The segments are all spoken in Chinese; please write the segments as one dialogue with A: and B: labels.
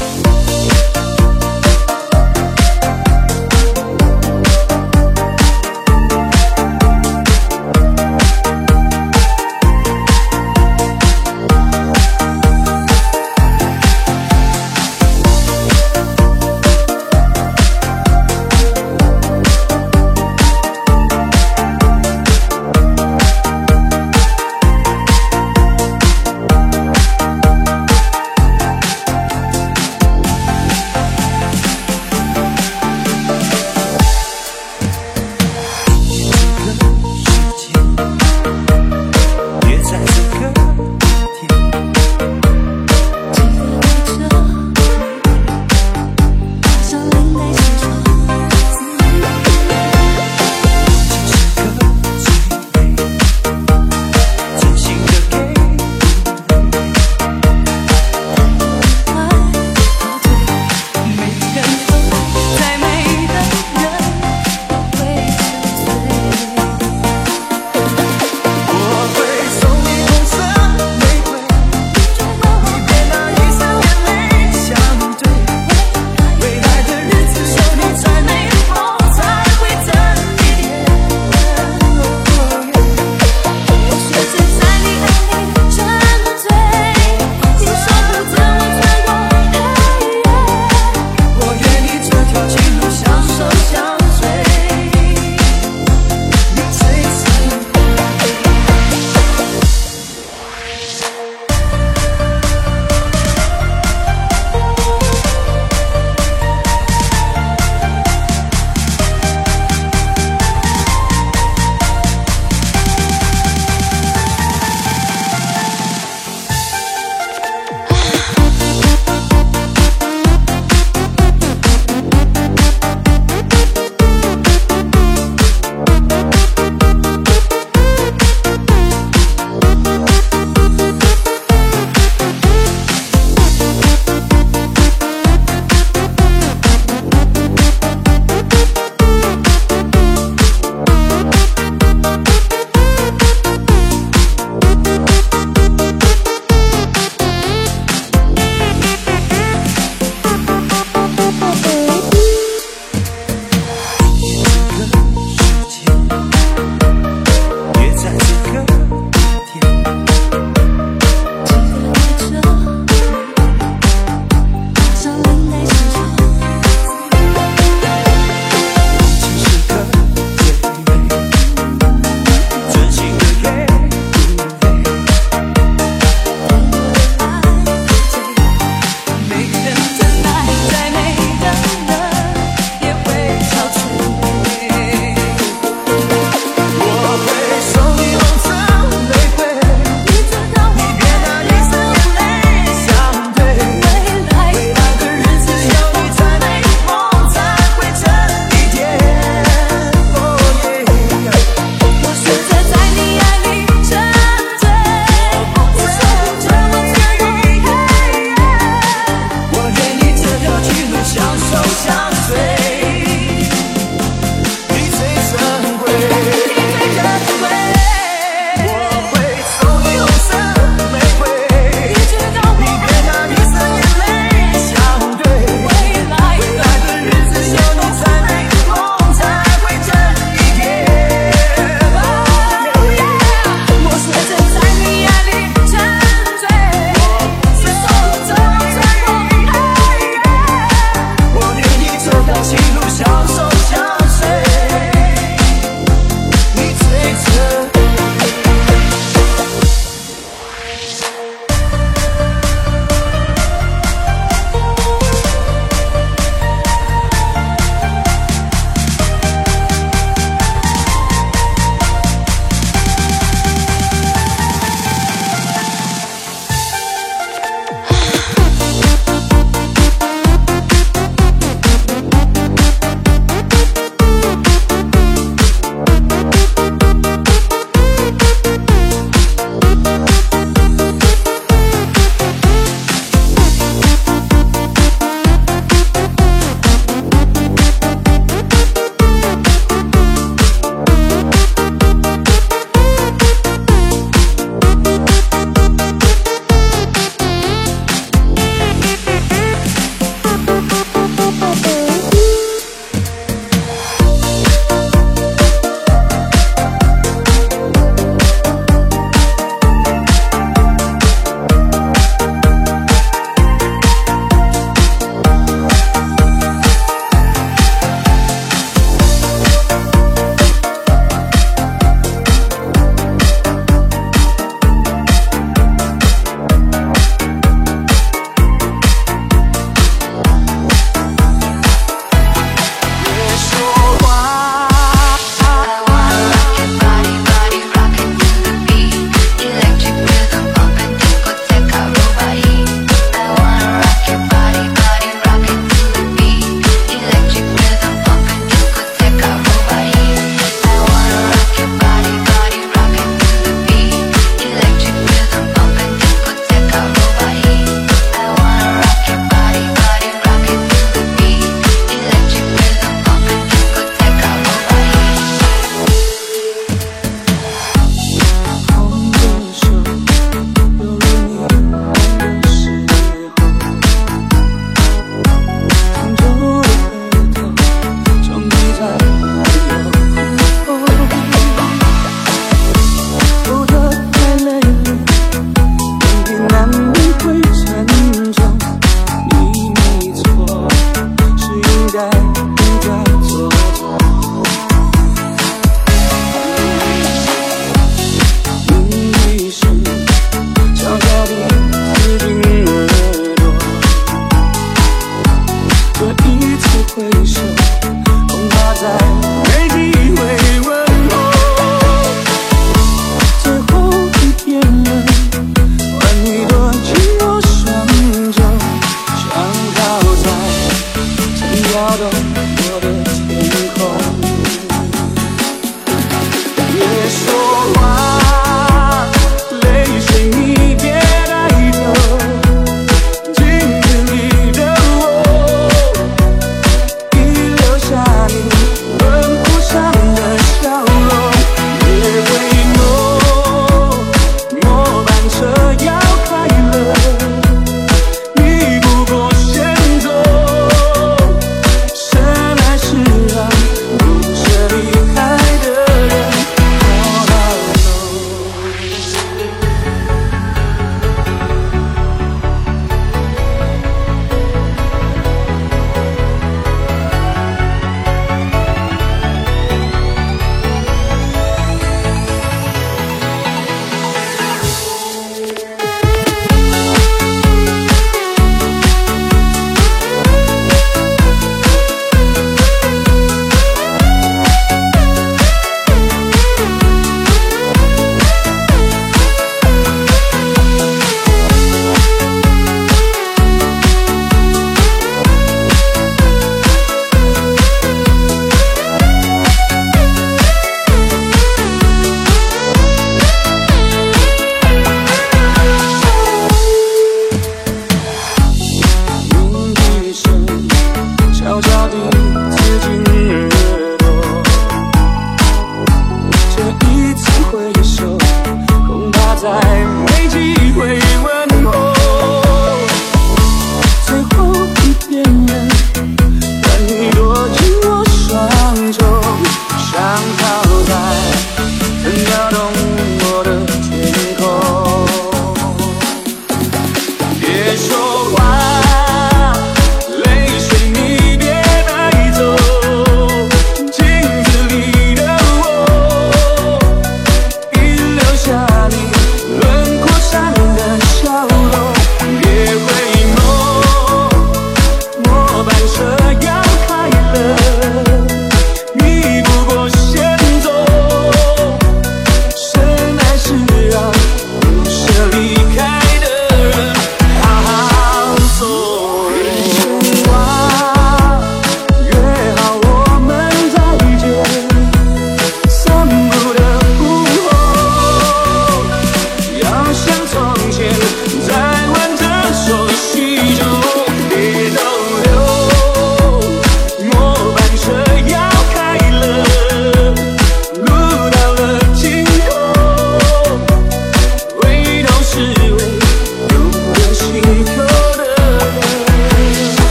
A: Bye.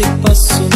A: te passou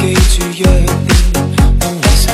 A: gate to your thing.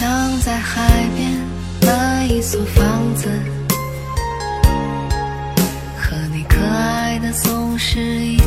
A: 想在海边买一所房子，和你可爱的松狮一。